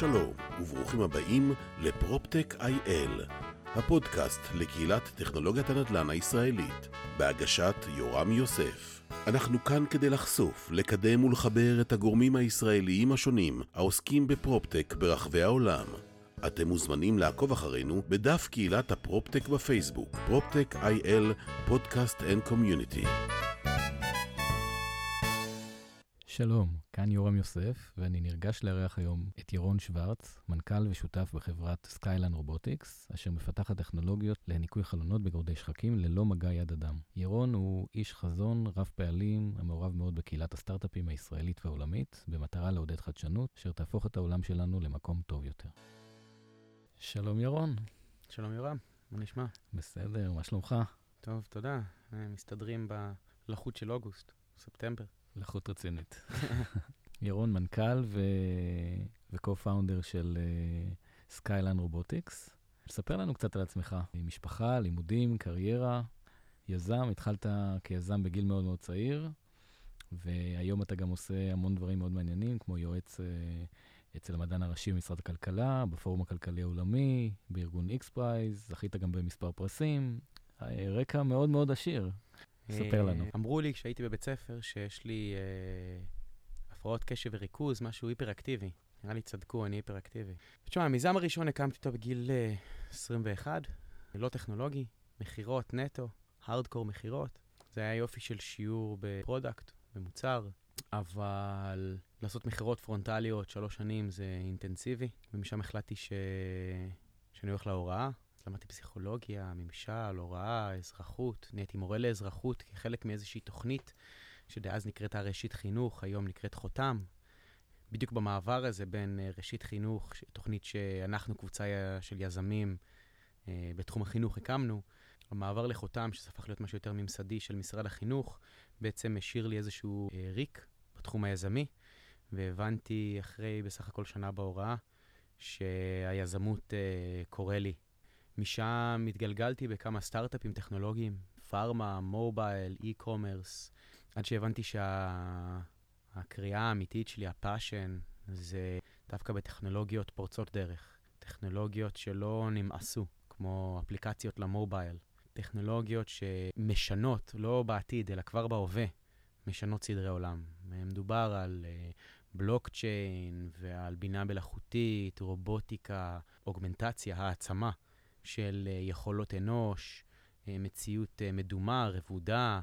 שלום, וברוכים הבאים ל PropTech IL, הפודקאסט לקהילת טכנולוגיית הנדל"ן הישראלית, בהגשת יורם יוסף. אנחנו כאן כדי לחשוף, לקדם ולחבר את הגורמים הישראליים השונים העוסקים ב PropTech ברחבי העולם. אתם מוזמנים לעקוב אחרינו בדף קהילת ה PropTech בפייסבוק, PropTech IL, podcast and community. שלום, כאן יורם יוסף, ואני נרגש לארח היום את ירון שוורץ, מנכ"ל ושותף בחברת Skyline Robotics, אשר מפתחת טכנולוגיות לניקוי חלונות בגורדי שחקים ללא מגע יד אדם. ירון הוא איש חזון רב פעלים, המעורב מאוד בקהילת הסטארט-אפים הישראלית והעולמית, במטרה לעודד חדשנות, אשר תהפוך את העולם שלנו למקום טוב יותר. שלום ירון. שלום יורם, מה נשמע? בסדר, מה שלומך? טוב, תודה. אה, מסתדרים בלחות של אוגוסט, ספטמבר. לחות רצינית. ירון, מנכ"ל ו... ו-co-founder של Skyline uh, Robotics. ספר לנו קצת על עצמך, משפחה, לימודים, קריירה, יזם, התחלת כיזם בגיל מאוד מאוד צעיר, והיום אתה גם עושה המון דברים מאוד מעניינים, כמו יועץ uh, אצל המדען הראשי במשרד הכלכלה, בפורום הכלכלי העולמי, בארגון XPRIZE, זכית גם במספר פרסים, רקע מאוד מאוד עשיר. ספר לנו. אה, אמרו לי כשהייתי בבית ספר שיש לי אה, הפרעות קשב וריכוז, משהו היפראקטיבי. נראה לי צדקו, אני היפראקטיבי. תשמע, המיזם הראשון הקמתי אותו בגיל אה, 21, לא טכנולוגי, מכירות נטו, הארדקור מכירות. זה היה יופי של שיעור ב product, במוצר, אבל לעשות מכירות פרונטליות שלוש שנים זה אינטנסיבי, ומשם החלטתי ש... שאני הולך להוראה. למדתי פסיכולוגיה, ממשל, הוראה, אזרחות. נהייתי מורה לאזרחות כחלק מאיזושהי תוכנית שדאז נקראת ראשית חינוך, היום נקראת חותם. בדיוק במעבר הזה בין אה, ראשית חינוך, תוכנית שאנחנו, קבוצה של יזמים אה, בתחום החינוך, הקמנו, המעבר לחותם, שזה הפך להיות משהו יותר ממסדי של משרד החינוך, בעצם השאיר לי איזשהו אה, ריק בתחום היזמי, והבנתי אחרי בסך הכל שנה בהוראה, שהיזמות קורא לי משם התגלגלתי בכמה סטארט-אפים טכנולוגיים, pharma, mobile, e-commerce, עד שהבנתי שהקריאה שה... האמיתית שלי, ה passion, זה דווקא בטכנולוגיות פורצות דרך. טכנולוגיות שלא נמאסו, כמו אפליקציות ל mobile. טכנולוגיות שמשנות, לא בעתיד, אלא כבר בהווה, משנות סדרי עולם. מדובר על uh, בלוקצ'יין ועל בינה מלאכותית, רובוטיקה, אוגמנטציה, העצמה. של אה, יכולות אנוש, אה, מציאות אה, מדומה, רבודה,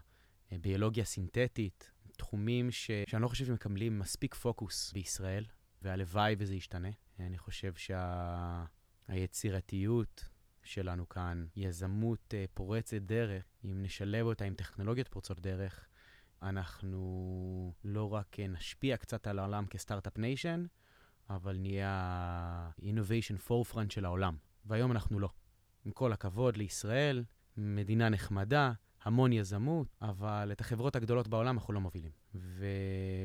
ביולוגיה סינתטית, תחומים ש... שאני לא חושב שמקבלים מספיק פוקוס בישראל, והלוואי וזה ישתנה. אני חושב שהיצירתיות שה... שלנו כאן, יזמות פורצת דרך, אם נשלב אותה עם טכנולוגיות פורצות דרך, אנחנו לא רק נשפיע קצת על העולם כסטארט-אפ ניישן, אבל נהיה ה-innovation forefront של העולם. והיום אנחנו לא. עם כל הכבוד לישראל, מדינה נחמדה, המון יזמות, אבל את החברות הגדולות בעולם אנחנו לא מובילים. ו...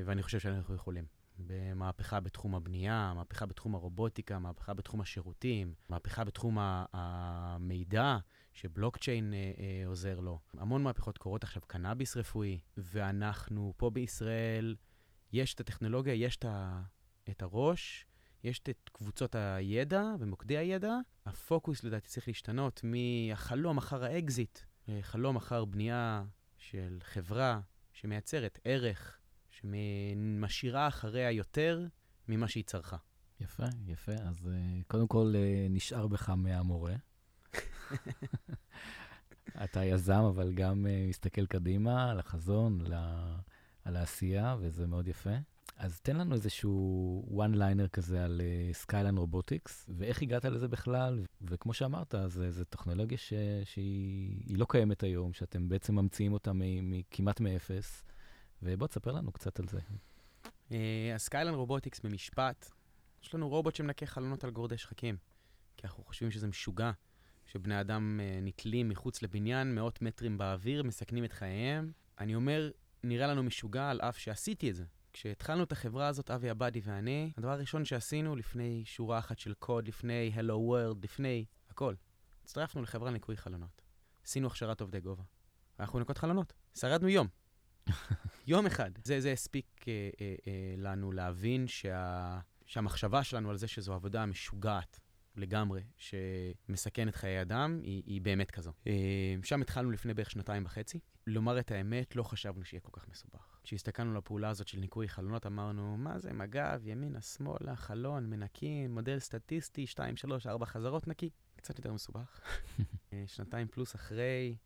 ואני חושב שאנחנו יכולים. במהפכה בתחום הבנייה, מהפכה בתחום הרובוטיקה, מהפכה בתחום השירותים, מהפכה בתחום המידע, שבלוקצ'יין אה, אה, עוזר לו. המון מהפכות קורות עכשיו, קנאביס רפואי, ואנחנו פה בישראל, יש את הטכנולוגיה, יש את, ה, את הראש, יש את קבוצות הידע ומוקדי הידע. הפוקוס לדעתי צריך להשתנות מהחלום אחר האקזיט, לחלום אחר בנייה של חברה שמייצרת ערך, שמשאירה אחריה יותר ממה שהיא צרכה. יפה, יפה. אז uh, קודם כל uh, נשאר בך מהמורה. אתה יזם, אבל גם uh, מסתכל קדימה על החזון, על העשייה, וזה מאוד יפה. אז תן לנו איזשהו one liner כזה על Skyline uh, Robotics, ואיך הגעת לזה בכלל, וכמו שאמרת, זו טכנולוגיה ש, שהיא לא קיימת היום, שאתם בעצם ממציאים אותה כמעט מאפס, ובוא תספר לנו קצת על זה. Uh, אז Skyline Robotics במשפט, יש לנו רובוט שמנקה חלונות על גורדי שחקים, כי אנחנו חושבים שזה משוגע, שבני אדם uh, נתלים מחוץ לבניין מאות מטרים באוויר, מסכנים את חייהם. אני אומר, נראה לנו משוגע על אף שעשיתי את זה. כשהתחלנו את החברה הזאת, אבי עבדי ואני, הדבר הראשון שעשינו לפני שורה אחת של קוד, לפני Hello World, לפני הכל, הצטרפנו לחברה לניקוי חלונות. עשינו הכשרת עובדי גובה. אנחנו נקוד חלונות. שרדנו יום. יום אחד. זה, זה הספיק אה, אה, אה, לנו להבין שה, שהמחשבה שלנו על זה שזו עבודה משוגעת לגמרי, שמסכנת חיי אדם, היא, היא באמת כזו. אה, שם התחלנו לפני בערך שנתיים וחצי. לומר את האמת, לא חשבנו שיהיה כל כך מסובך. כשהסתכלנו על הפעולה הזאת של ניקוי חלונות, אמרנו, מה זה, מג"ב, ימינה, שמאלה, חלון, מנקים, מודל סטטיסטי, 2, 3, 4 חזרות, נקי. קצת יותר מסובך. אה, שנתיים פלוס אחרי,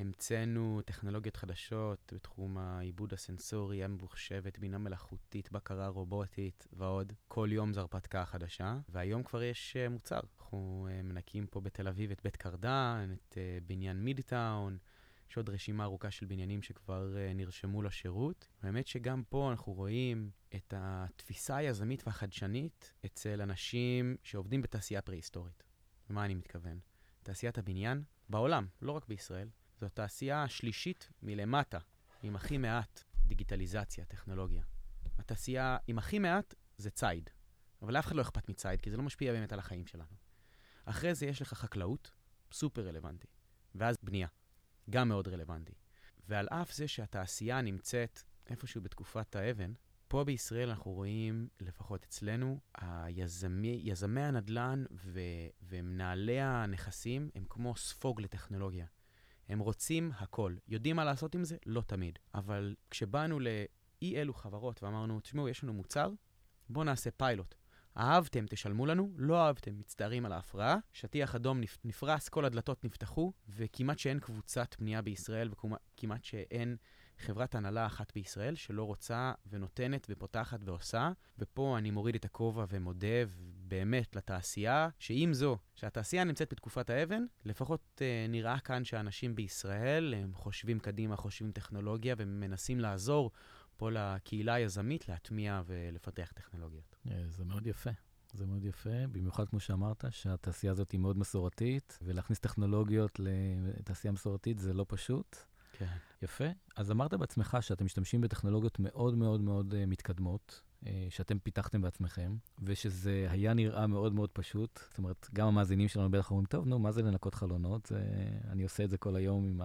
המצאנו טכנולוגיות חדשות בתחום העיבוד הסנסורי, הממוחשבת, בינה מלאכותית, בקרה רובוטית ועוד. כל יום זו הרפתקה חדשה, והיום כבר יש uh, מוצר. אנחנו uh, מנקים פה בתל אביב את בית קרדן, את uh, בניין מידטאון. יש עוד רשימה ארוכה של בניינים שכבר uh, נרשמו לשירות. האמת שגם פה אנחנו רואים את התפיסה היזמית והחדשנית אצל אנשים שעובדים בתעשייה פרה-היסטורית. למה אני מתכוון? תעשיית הבניין בעולם, לא רק בישראל, זו התעשייה השלישית מלמטה, עם הכי מעט דיגיטליזציה, טכנולוגיה. התעשייה עם הכי מעט זה ציד, אבל לאף אחד לא אכפת מציד, כי זה לא משפיע באמת על החיים שלנו. אחרי זה יש לך חקלאות, סופר רלוונטי, ואז בנייה, גם מאוד רלוונטי. ועל אף זה שהתעשייה נמצאת איפשהו בתקופת האבן, פה בישראל אנחנו רואים, לפחות אצלנו, היזמי, יזמי הנדל"ן ו, ומנהלי הנכסים הם כמו ספוג לטכנולוגיה. הם רוצים הכל. יודעים מה לעשות עם זה? לא תמיד. אבל כשבאנו לאי אלו חברות ואמרנו, תשמעו, יש לנו מוצר, בואו נעשה פיילוט. אהבתם, תשלמו לנו, לא אהבתם, מצטערים על ההפרעה. שטיח אדום נפרס, כל הדלתות נפתחו, וכמעט שאין קבוצת בנייה בישראל, וכמעט שאין חברת הנהלה אחת בישראל שלא רוצה ונותנת ופותחת ועושה. ופה אני מוריד את הכובע ומודה באמת לתעשייה, שעם זו, שהתעשייה נמצאת בתקופת האבן, לפחות אה, נראה כאן שאנשים בישראל הם חושבים קדימה, חושבים טכנולוגיה ומנסים לעזור פה לקהילה היזמית להטמיע ולפתח טכנולוגיות. אה, זה מאוד יפה. זה מאוד יפה, במיוחד כמו שאמרת, שהתעשייה הזאת היא מאוד מסורתית, ולהכניס טכנולוגיות לתעשייה מסורתית זה לא פשוט. כן. יפה. אז אמרת בעצמך שאתם משתמשים בטכנולוגיות מאוד מאוד מאוד uh, מתקדמות, uh, שאתם פיתחתם בעצמכם, ושזה היה נראה מאוד מאוד פשוט. זאת אומרת, גם המאזינים שלנו בטח אומרים, טוב, נו, מה זה לנקות חלונות? זה, אני עושה את זה כל היום עם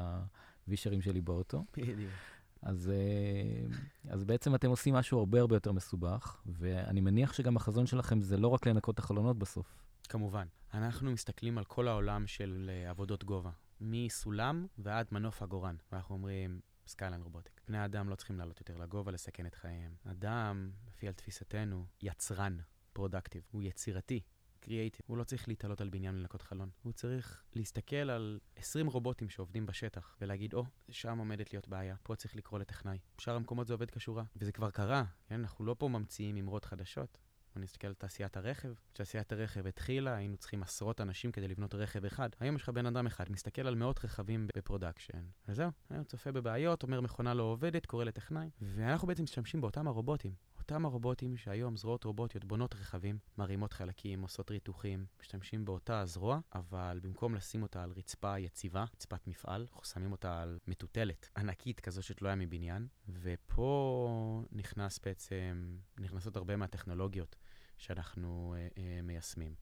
הווישרים שלי באוטו. בדיוק. אז, uh, אז בעצם אתם עושים משהו הרבה הרבה יותר מסובך, ואני מניח שגם החזון שלכם זה לא רק לנקות את החלונות בסוף. כמובן. אנחנו מסתכלים על כל העולם של עבודות גובה. מסולם ועד מנוף עגורן. ואנחנו אומרים, Skyline Robotics. בני אדם לא צריכים לעלות יותר לגובה, לסכן את חייהם. אדם, לפי על תפיסתנו, יצרן, productive. הוא יצירתי, קריאייטיב. הוא לא צריך להתעלות על בניין לנקות חלון. הוא צריך להסתכל על 20 רובוטים שעובדים בשטח ולהגיד, או, oh, שם עומדת להיות בעיה, פה צריך לקרוא לטכנאי. בשאר המקומות זה עובד כשורה. וזה כבר קרה, כן? אנחנו לא פה ממציאים אמרות חדשות. בוא נסתכל על תעשיית הרכב. כשתעשיית הרכב התחילה, היינו צריכים עשרות אנשים כדי לבנות רכב אחד. היום יש לך בן אדם אחד, מסתכל על מאות רכבים ב production. וזהו, היום צופה בבעיות, אומר מכונה לא עובדת, קורא לטכנאי. ואנחנו בעצם משתמשים באותם הרובוטים. אותם הרובוטים שהיום זרועות רובוטיות בונות רכבים, מרימות חלקים, עושות ריתוחים, משתמשים באותה הזרוע, אבל במקום לשים אותה על רצפה יציבה, רצפת מפעל, אנחנו שמים אותה על מטוטלת ענקית כזו שתלויה מבניין, ופה נכנס בעצם, נכנסות הרבה מהטכנולוגיות שאנחנו אה, אה, מיישמים.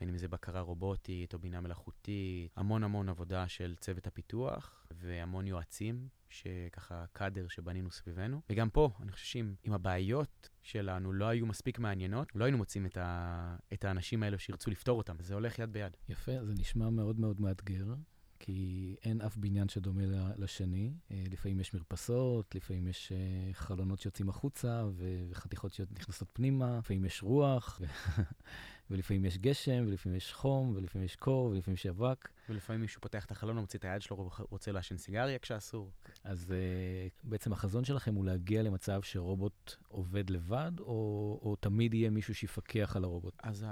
בין אם זה בקרה רובוטית או בינה מלאכותית, המון המון עבודה של צוות הפיתוח והמון יועצים, שככה קאדר שבנינו סביבנו. וגם פה, אני חושב שאם הבעיות שלנו לא היו מספיק מעניינות, לא היינו מוצאים את, ה, את האנשים האלו שירצו לפתור אותם. זה הולך יד ביד. יפה, זה נשמע מאוד מאוד מאתגר. כי אין אף בניין שדומה לשני. אה, לפעמים יש מרפסות, לפעמים יש אה, חלונות שיוצאים החוצה וחתיכות שנכנסות פנימה, לפעמים יש רוח, ולפעמים יש גשם, ולפעמים יש חום, ולפעמים יש קור, ולפעמים יש אבק. ולפעמים מישהו פותח את החלון, מוציא את היד שלו, רוצה לעשן סיגריה כשאסור. אז uh, בעצם החזון שלכם הוא להגיע למצב שרובוט עובד לבד, או, או תמיד יהיה מישהו שיפקח על הרובוט? אז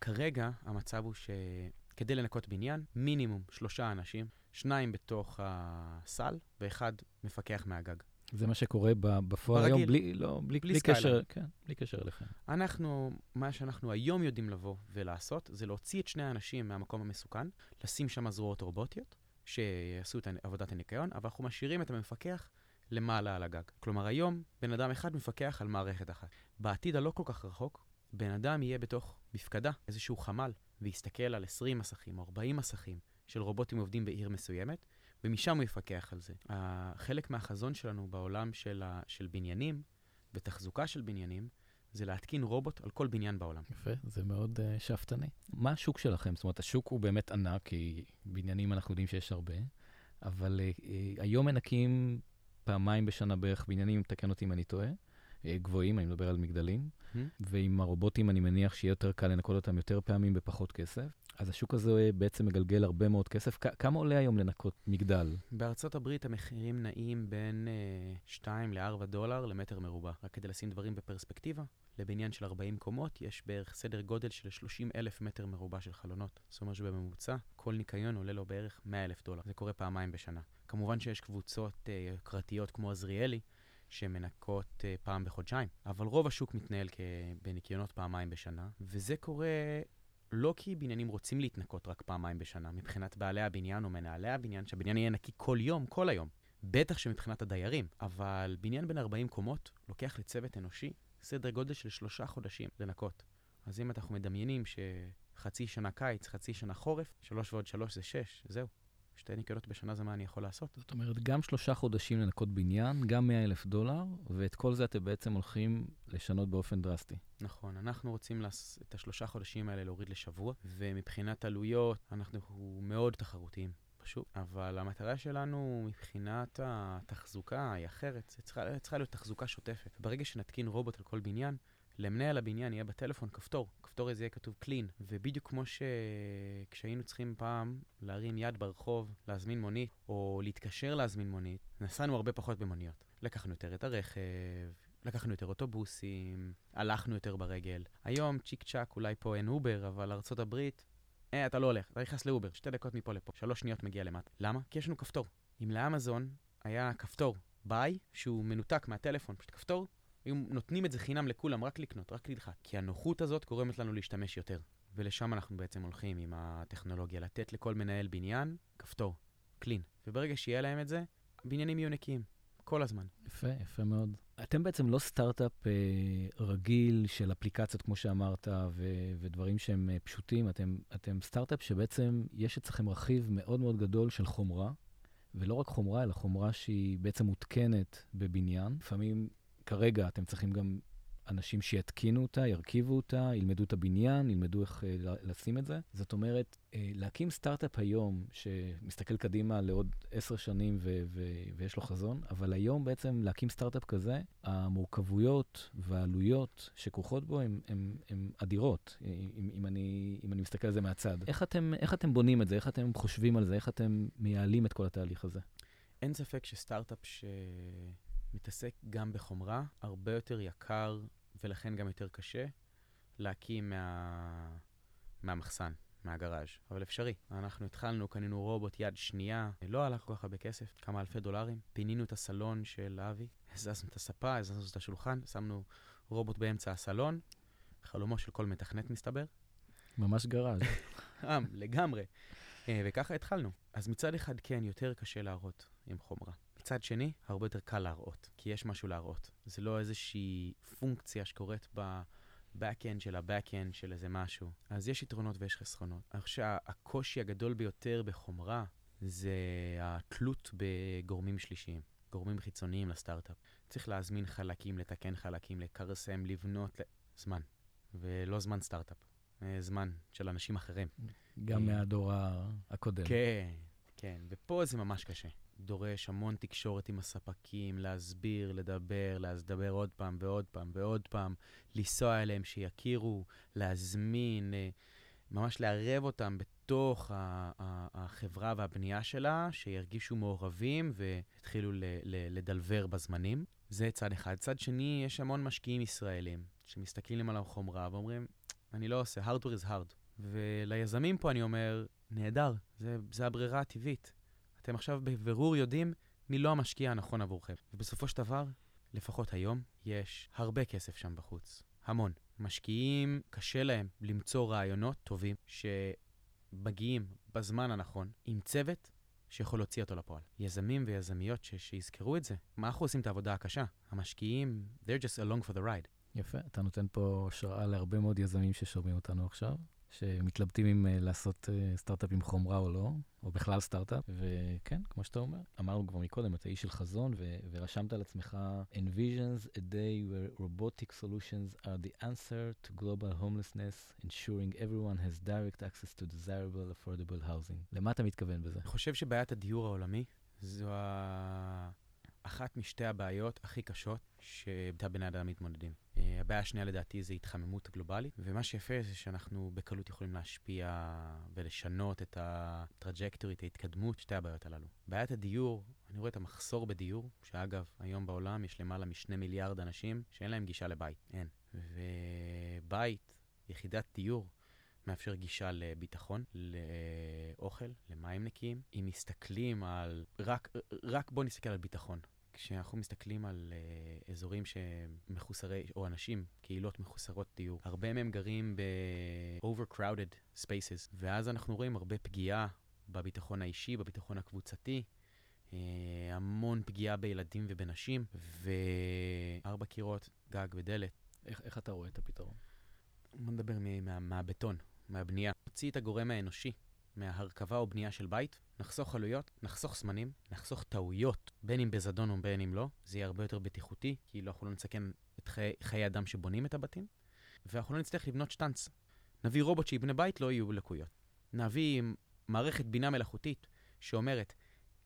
כרגע המצב הוא ש... כדי לנקות בניין, מינימום שלושה אנשים, שניים בתוך הסל ואחד מפקח מהגג. זה מה שקורה בפועל היום, בלי, לא, בלי, בלי, בלי קשר, כן, בלי קשר אליכם. אנחנו, מה שאנחנו היום יודעים לבוא ולעשות, זה להוציא את שני האנשים מהמקום המסוכן, לשים שם זרועות רובוטיות, שיעשו את עבודת הניקיון, אבל אנחנו משאירים את המפקח למעלה על הגג. כלומר, היום בן אדם אחד מפקח על מערכת אחת. בעתיד הלא כל כך רחוק, בן אדם יהיה בתוך מפקדה, איזשהו חמ"ל, ויסתכל על 20 מסכים או 40 מסכים של רובוטים עובדים בעיר מסוימת, ומשם הוא יפקח על זה. חלק מהחזון שלנו בעולם של, ה, של בניינים ותחזוקה של בניינים, זה להתקין רובוט על כל בניין בעולם. יפה, זה מאוד uh, שאפתני. מה השוק שלכם? זאת אומרת, השוק הוא באמת ענק, כי בניינים אנחנו יודעים שיש הרבה, אבל uh, uh, היום מנקים פעמיים בשנה בערך בניינים, תקן אותי אם אני טועה, גבוהים, אני מדבר על מגדלים, mm-hmm. ועם הרובוטים אני מניח שיהיה יותר קל לנקות אותם יותר פעמים בפחות כסף. אז השוק הזה בעצם מגלגל הרבה מאוד כסף. כ- כמה עולה היום לנקות מגדל? בארצות הברית המחירים נעים בין uh, 2 ל-4 דולר למטר מרובע. רק כדי לשים דברים בפרספקטיבה, לבניין של 40 קומות יש בערך סדר גודל של 30 אלף מטר מרובע של חלונות. זאת אומרת שבממוצע כל ניקיון עולה לו בערך 100 אלף דולר. זה קורה פעמיים בשנה. כמובן שיש קבוצות uh, יוקרתיות כמו עזריאלי, שמנקות uh, פעם בחודשיים, אבל רוב השוק מתנהל בניקיונות פעמיים בשנה, וזה קורה לא כי בניינים רוצים להתנקות רק פעמיים בשנה, מבחינת בעלי הבניין או מנהלי הבניין, שהבניין יהיה נקי כל יום, כל היום. בטח שמבחינת הדיירים, אבל בניין בין 40 קומות לוקח לצוות אנושי סדר גודל של שלושה חודשים לנקות. אז אם אנחנו מדמיינים שחצי שנה קיץ, חצי שנה חורף, שלוש ועוד שלוש זה שש, זהו. שתי ניקיונות בשנה זה מה אני יכול לעשות. זאת אומרת, גם שלושה חודשים לנקות בניין, גם 100 אלף דולר, ואת כל זה אתם בעצם הולכים לשנות באופן דרסטי. נכון, אנחנו רוצים לס... את השלושה חודשים האלה להוריד לשבוע, ומבחינת עלויות, אנחנו מאוד תחרותיים. פשוט, אבל המטרה שלנו מבחינת התחזוקה היא אחרת, זה צריכה, צריכה להיות תחזוקה שוטפת. ברגע שנתקין רובוט על כל בניין, למנהל הבניין יהיה בטלפון כפתור, כפתור הזה יהיה כתוב clean, ובדיוק כמו שכשהיינו צריכים פעם להרים יד ברחוב, להזמין מונית, או להתקשר להזמין מונית, נסענו הרבה פחות במוניות. לקחנו יותר את הרכב, לקחנו יותר אוטובוסים, הלכנו יותר ברגל. היום צ'יק צ'אק, אולי פה אין אובר, אבל ארה"ב, אה, אתה לא הולך, אתה נכנס לאובר, שתי דקות מפה לפה, שלוש שניות מגיע למטה. למה? כי יש לנו כפתור. אם לאמזון היה כפתור buy, שהוא מנותק מהטלפון, פשוט כפתור, היו נותנים את זה חינם לכולם, רק לקנות, רק לדחק. כי הנוחות הזאת גורמת לנו להשתמש יותר. ולשם אנחנו בעצם הולכים עם הטכנולוגיה, לתת לכל מנהל בניין כפתור, clean. וברגע שיהיה להם את זה, הבניינים יהיו נקיים, כל הזמן. יפה, יפה מאוד. אתם בעצם לא סטארט-אפ אה, רגיל של אפליקציות, כמו שאמרת, ו- ודברים שהם אה, פשוטים. אתם, אתם סטארט-אפ שבעצם יש אצלכם רכיב מאוד מאוד גדול של חומרה, ולא רק חומרה, אלא חומרה שהיא בעצם מותקנת בבניין. לפעמים, כרגע, אתם צריכים גם אנשים שיתקינו אותה, ירכיבו אותה, ילמדו את הבניין, ילמדו איך uh, לשים את זה. זאת אומרת, uh, להקים סטארט-אפ היום, שמסתכל קדימה לעוד עשר שנים ו- ו- ויש לו חזון, אבל היום בעצם להקים סטארט-אפ כזה, המורכבויות והעלויות שכרוכות בו הן אדירות, אם, אם, אני, אם אני מסתכל על זה מהצד. איך אתם, איך אתם בונים את זה? איך אתם חושבים על זה? איך אתם מייעלים את כל התהליך הזה? אין ספק שסטארט-אפ ש... מתעסק גם בחומרה, הרבה יותר יקר ולכן גם יותר קשה להקים מה... מהמחסן, מהגראז', אבל אפשרי. אנחנו התחלנו, קנינו רובוט יד שנייה, לא הלך כל כך הרבה כסף, כמה אלפי דולרים. פינינו את הסלון של אבי, הזזנו את הספה, הזזנו את השולחן, שמנו רובוט באמצע הסלון, חלומו של כל מתכנת מסתבר. ממש גראז'. אה, לגמרי. וככה התחלנו. אז מצד אחד, כן, יותר קשה להראות עם חומרה. מצד שני, הרבה יותר קל להראות, כי יש משהו להראות. זה לא איזושהי פונקציה שקורית ב-backend של ה-backend של איזה משהו. אז יש יתרונות ויש חסרונות. חושב שהקושי הגדול ביותר בחומרה זה התלות בגורמים שלישיים, גורמים חיצוניים לסטארט-אפ. צריך להזמין חלקים, לתקן חלקים, לכרסם, לבנות, זמן. ולא זמן סטארט-אפ, זמן של אנשים אחרים. גם מהדור הקודם. כן, כן, ופה זה ממש קשה. דורש המון תקשורת עם הספקים, להסביר, לדבר, לדבר עוד פעם ועוד פעם ועוד פעם, לנסוע אליהם, שיכירו, להזמין, ממש לערב אותם בתוך החברה והבנייה שלה, שירגישו מעורבים ויתחילו לדלבר בזמנים. זה צד אחד. צד שני, יש המון משקיעים ישראלים שמסתכלים על החומרה ואומרים, אני לא עושה, hardware is hard. וליזמים פה אני אומר, נהדר, זה, זה הברירה הטבעית. אתם עכשיו בבירור יודעים מי לא המשקיע הנכון עבורכם. ובסופו של דבר, לפחות היום, יש הרבה כסף שם בחוץ. המון. משקיעים, קשה להם למצוא רעיונות טובים שמגיעים בזמן הנכון, עם צוות שיכול להוציא אותו לפועל. יזמים ויזמיות ש- שיזכרו את זה. מה אנחנו עושים את העבודה הקשה? המשקיעים, they're just along for the ride. יפה, אתה נותן פה השראה להרבה מאוד יזמים ששומעים אותנו עכשיו. שמתלבטים אם uh, לעשות uh, סטארט-אפ עם חומרה או לא, או בכלל סטארט-אפ. וכן, כמו שאתה אומר, אמרנו כבר מקודם, אתה איש של חזון, ו- ורשמת על עצמך envisions a day where robotic solutions are the answer to global homelessness, ensuring everyone has direct access to desirable affordable housing. למה אתה מתכוון בזה? אני חושב שבעיית הדיור העולמי זו ה... אחת משתי הבעיות הכי קשות שאיתה בני אדם מתמודדים. Uh, הבעיה השנייה לדעתי זה התחממות גלובלית, ומה שיפה זה שאנחנו בקלות יכולים להשפיע ולשנות את הטראג'קטורי, את ההתקדמות, שתי הבעיות הללו. בעיית הדיור, אני רואה את המחסור בדיור, שאגב, היום בעולם יש למעלה משני מיליארד אנשים שאין להם גישה לבית, אין. ובית, יחידת דיור, מאפשר גישה לביטחון, לאוכל, למים נקיים. אם מסתכלים על... רק, רק בואו נסתכל על ביטחון. כשאנחנו מסתכלים על uh, אזורים שמחוסרי, או אנשים, קהילות מחוסרות דיור, הרבה מהם גרים ב-overcrowded spaces, ואז אנחנו רואים הרבה פגיעה בביטחון האישי, בביטחון הקבוצתי, uh, המון פגיעה בילדים ובנשים, וארבע קירות, גג ודלת. איך, איך אתה רואה את הפתרון? בוא נדבר מה, מהבטון, מהבנייה. נוציא את הגורם האנושי מההרכבה או בנייה של בית, נחסוך עלויות, נחסוך זמנים, נחסוך טעויות, בין אם בזדון או בין אם לא. זה יהיה הרבה יותר בטיחותי, כי לא, אנחנו לא נסכן את חיי, חיי אדם שבונים את הבתים, ואנחנו לא נצטרך לבנות שטאנץ. נביא רובוט שיבנה בית, לא יהיו לקויות. נביא מערכת בינה מלאכותית שאומרת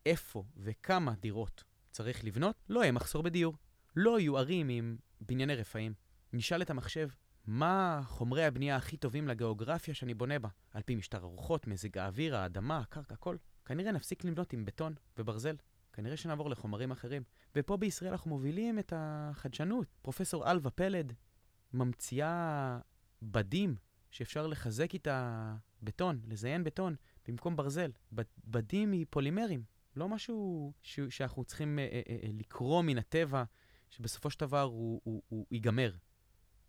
איפה וכמה דירות צריך לבנות, לא יהיה מחסור בדיור. לא יהיו ערים עם בנייני רפאים. נשאל את המחשב, מה חומרי הבנייה הכי טובים לגיאוגרפיה שאני בונה בה? על פי משטר הרוחות, מזג האוויר, האדמה, הקרקע, הכל. כנראה נפסיק לבנות עם בטון וברזל. כנראה שנעבור לחומרים אחרים. ופה בישראל אנחנו מובילים את החדשנות. פרופסור אלווה פלד ממציאה בדים שאפשר לחזק איתה בטון, לזיין בטון, במקום ברזל. בדים מפולימרים, לא משהו ש- שאנחנו צריכים אה, אה, אה, לקרוא מן הטבע, שבסופו של דבר הוא, הוא, הוא ייגמר.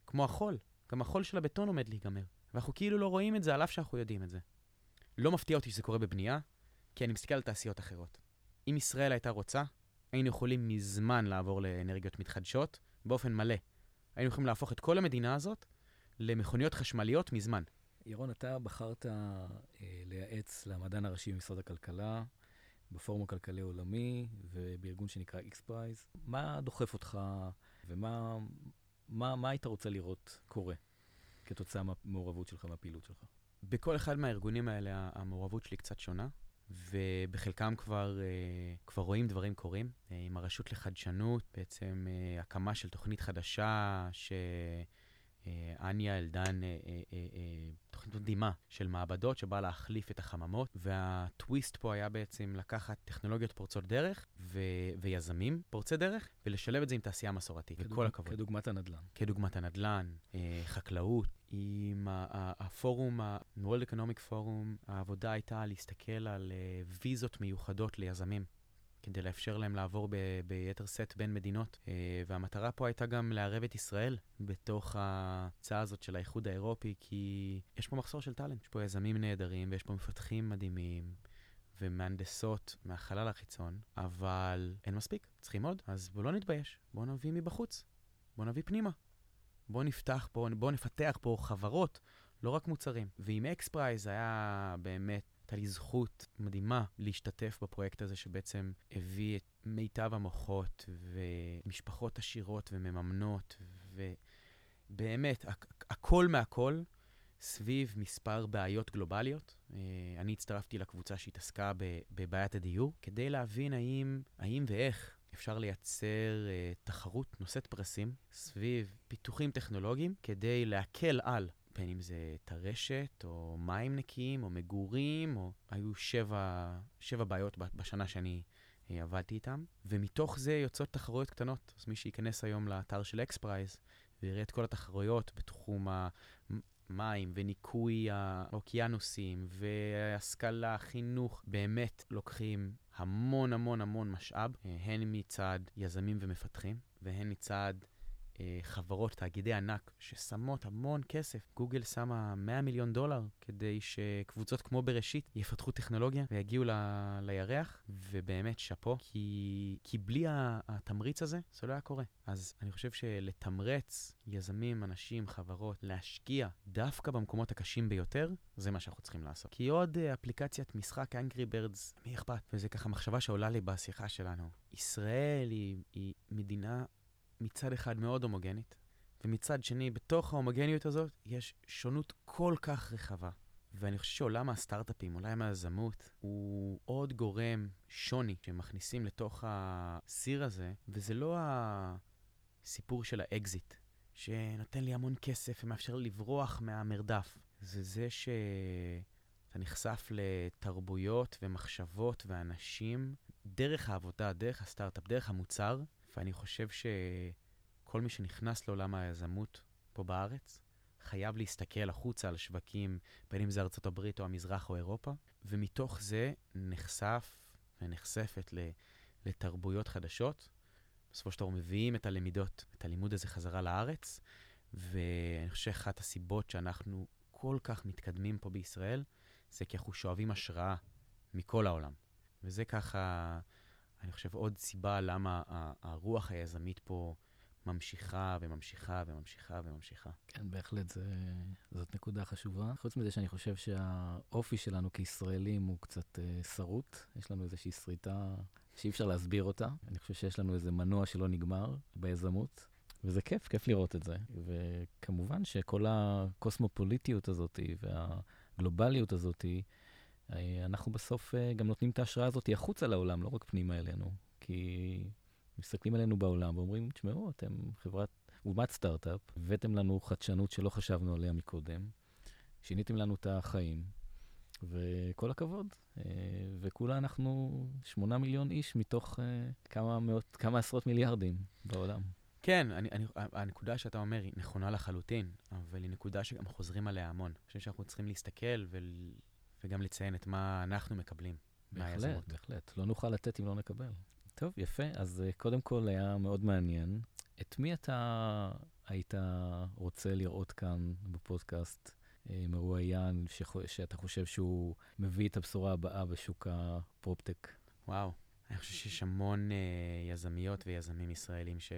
כמו החול, גם החול של הבטון עומד להיגמר. ואנחנו כאילו לא רואים את זה, על אף שאנחנו יודעים את זה. לא מפתיע אותי שזה קורה בבנייה, כי אני מסתכל על תעשיות אחרות. אם ישראל הייתה רוצה, היינו יכולים מזמן לעבור לאנרגיות מתחדשות באופן מלא. היינו יכולים להפוך את כל המדינה הזאת למכוניות חשמליות מזמן. ירון, אתה בחרת אה, לייעץ למדען הראשי במשרד הכלכלה, בפורום הכלכלי העולמי ובארגון שנקרא X-Prize. מה דוחף אותך ומה מה, מה היית רוצה לראות קורה כתוצאה מהמעורבות שלך, מהפעילות שלך? בכל אחד מהארגונים האלה המעורבות שלי קצת שונה, ובחלקם כבר, uh, כבר רואים דברים קורים. Uh, עם הרשות לחדשנות, בעצם uh, הקמה של תוכנית חדשה, ש... אה, אניה אלדן, אה, אה, תוכנית מדהימה של מעבדות שבאה להחליף את החממות, והטוויסט פה היה בעצם לקחת טכנולוגיות פורצות דרך ו- ויזמים פורצי דרך, ולשלב את זה עם תעשייה מסורתית, כדוג... וכל הכבוד. כדוגמת הנדל"ן. כדוגמת הנדל"ן, חקלאות. עם הפורום, ה-World Economic Forum, העבודה הייתה להסתכל על ויזות מיוחדות ליזמים. כדי לאפשר להם לעבור ב- ביתר שאת בין מדינות. Uh, והמטרה פה הייתה גם לערב את ישראל בתוך ההצעה הזאת של האיחוד האירופי, כי יש פה מחסור של talent. יש פה יזמים נהדרים ויש פה מפתחים מדהימים. ומהנדסות מהחלל החיצון, אבל אין מספיק, צריכים עוד. אז בואו לא נתבייש, בואו נביא מבחוץ, בואו נביא פנימה. בואו נפתח פה, בואו נפתח פה חברות, לא רק מוצרים. ועם XPRIZE היה באמת הייתה לי זכות מדהימה להשתתף בפרויקט הזה, שבעצם הביא את מיטב המוחות ומשפחות עשירות ומממנות, ובאמת, הכ- הכל מהכל סביב מספר בעיות גלובליות. אה, אני הצטרפתי לקבוצה שהתעסקה בבעיית הדיור, כדי להבין האם, האם ואיך אפשר לייצר uh, תחרות נושאת פרסים סביב פיתוחים טכנולוגיים כדי להקל על בין אם זה טרשת, או מים נקיים, או מגורים, או... היו שבע, שבע בעיות בשנה שאני אה, עבדתי איתם, ומתוך זה יוצאות תחרויות קטנות. אז מי שייכנס היום לאתר של XPRIZE, ויראה את כל התחרויות בתחום המים וניקוי האוקיינוסים והשכלה, חינוך, באמת לוקחים המון המון המון משאב, אה, הן מצד יזמים ומפתחים, והן מצד חברות, תאגידי ענק, ששמות המון כסף. גוגל שמה 100 מיליון דולר כדי שקבוצות כמו בראשית יפתחו טכנולוגיה ויגיעו ל... לירח, ובאמת שאפו, כי, כי בלי התמריץ הזה, זה לא היה קורה. אז אני חושב שלתמרץ יזמים, אנשים, חברות, להשקיע דווקא במקומות הקשים ביותר, זה מה שאנחנו צריכים לעשות. כי עוד אה, אפליקציית משחק Angry Birds, מי אכפת? וזה ככה מחשבה שעולה לי בשיחה שלנו. ישראל היא, היא מדינה מצד אחד מאוד הומוגנית, ומצד שני, בתוך ההומוגניות הזאת, יש שונות כל כך רחבה. ואני חושב שעולם הסטארט-אפים, עולם היזמות, הוא עוד גורם שוני שמכניסים לתוך הסיר הזה, וזה לא הסיפור של האקזיט, שנותן לי המון כסף ומאפשר לי לברוח מהמרדף. זה זה שאתה נחשף לתרבויות ומחשבות ואנשים דרך העבודה, דרך הסטארט-אפ, דרך המוצר, ואני חושב שכל מי שנכנס לעולם היזמות פה בארץ, חייב להסתכל החוצה על שווקים, בין אם זה ארצות הברית או המזרח או אירופה, ומתוך זה נחשף ונחשפת לתרבויות חדשות. בסופו של דבר מביאים את הלמידות, את הלימוד הזה חזרה לארץ, ואני חושב שאחת הסיבות שאנחנו כל כך מתקדמים פה בישראל, זה כי אנחנו שואבים השראה מכל העולם. וזה ככה, אני חושב, עוד סיבה למה הרוח היזמית פה ממשיכה וממשיכה וממשיכה וממשיכה. כן, בהחלט, זה, זאת נקודה חשובה. חוץ מזה שאני חושב שהאופי שלנו כישראלים הוא קצת uh, שרוט, יש לנו איזושהי שריטה שאי אפשר להסביר אותה. אני חושב שיש לנו איזה מנוע שלא נגמר ביזמות. וזה כיף, כיף לראות את זה. וכמובן שכל הקוסמופוליטיות הזאת והגלובליות הזאת, אה, אנחנו בסוף אה, גם נותנים את ההשראה הזאת החוצה לעולם, לא רק פנימה אלינו. כי מסתכלים עלינו בעולם ואומרים, תשמעו, אתם חברת, אומת סטארט-אפ, הבאתם לנו חדשנות שלא חשבנו עליה מקודם, שיניתם לנו את החיים, וכל הכבוד. אה, וכולה אנחנו שמונה מיליון איש מתוך כמה מאות, כמה עשרות מיליארדים בעולם. כן, אני, אני, הנקודה שאתה אומר היא נכונה לחלוטין, אבל היא נקודה שגם חוזרים עליה המון. אני חושב שאנחנו צריכים להסתכל ו, וגם לציין את מה אנחנו מקבלים בהחלט, מהיזמות. בהחלט. לא נוכל לתת אם לא נקבל. טוב, יפה. אז uh, קודם כל היה מאוד מעניין. את מי אתה היית רוצה לראות כאן בפודקאסט uh, מרואיין, שאתה חושב שהוא מביא את הבשורה הבאה בשוק הפרופטק? וואו. אני חושב שיש המון uh, יזמיות ויזמים ישראלים ש...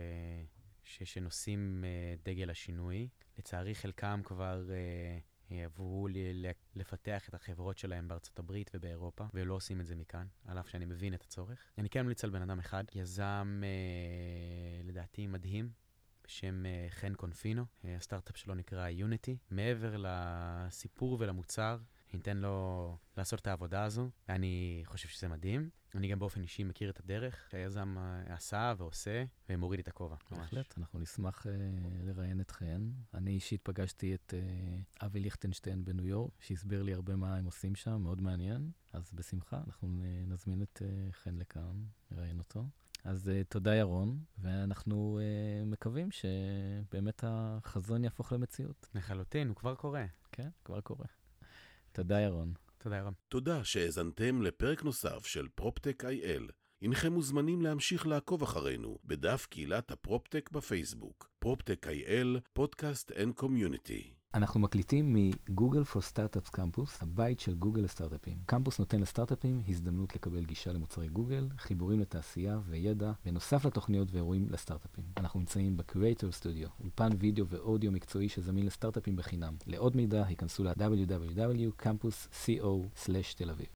ש... שנושאים uh, דגל השינוי. לצערי, חלקם כבר uh, עברו. לפתח את החברות שלהם בארצות הברית ובאירופה, ולא עושים את זה מכאן, על אף שאני מבין את הצורך. אני כן ממליץ על בן אדם אחד, יזם uh, לדעתי מדהים, בשם uh, חן קונפינו, uh, הסטארט-אפ שלו נקרא יוניטי. מעבר לסיפור ולמוצר, ניתן לו לעשות את העבודה הזו, ואני חושב שזה מדהים. אני גם באופן אישי מכיר את הדרך שהיזם אה, עשה ועושה, ומוריד את הכובע. בהחלט, אנחנו נשמח uh, לראיין אתכן. אני אישית פגשתי את uh, אבי ליכטנשטיין בניו יורק, שהסביר לי הרבה מה הם עושים שם, מאוד מעניין. אז בשמחה, אנחנו נזמין את uh, חן לכאן, נראיין אותו. אז אה, תודה ירון, ואנחנו אה, מקווים שבאמת החזון יהפוך למציאות. לחלוטין, הוא כבר קורה. כן, כבר קורה. תודה, ירון. תודה, ירון. תודה שהאזנתם לפרק נוסף של PropTech IL. הנכם מוזמנים להמשיך לעקוב אחרינו בדף קהילת ה PropTech בפייסבוק. PropTech IL, podcast and community. אנחנו מקליטים מ Google for Startups Campus, הבית של גוגל לסטארט-אפים. קמפוס נותן לסטארט-אפים הזדמנות לקבל גישה למוצרי גוגל, חיבורים לתעשייה וידע, בנוסף לתוכניות ואירועים לסטארט-אפים. אנחנו נמצאים ב-Creator Studio, אולפן וידאו ואודיו מקצועי שזמין לסטארט-אפים בחינם. לעוד מידע, היכנסו ל- www.campus.co/tel אביב.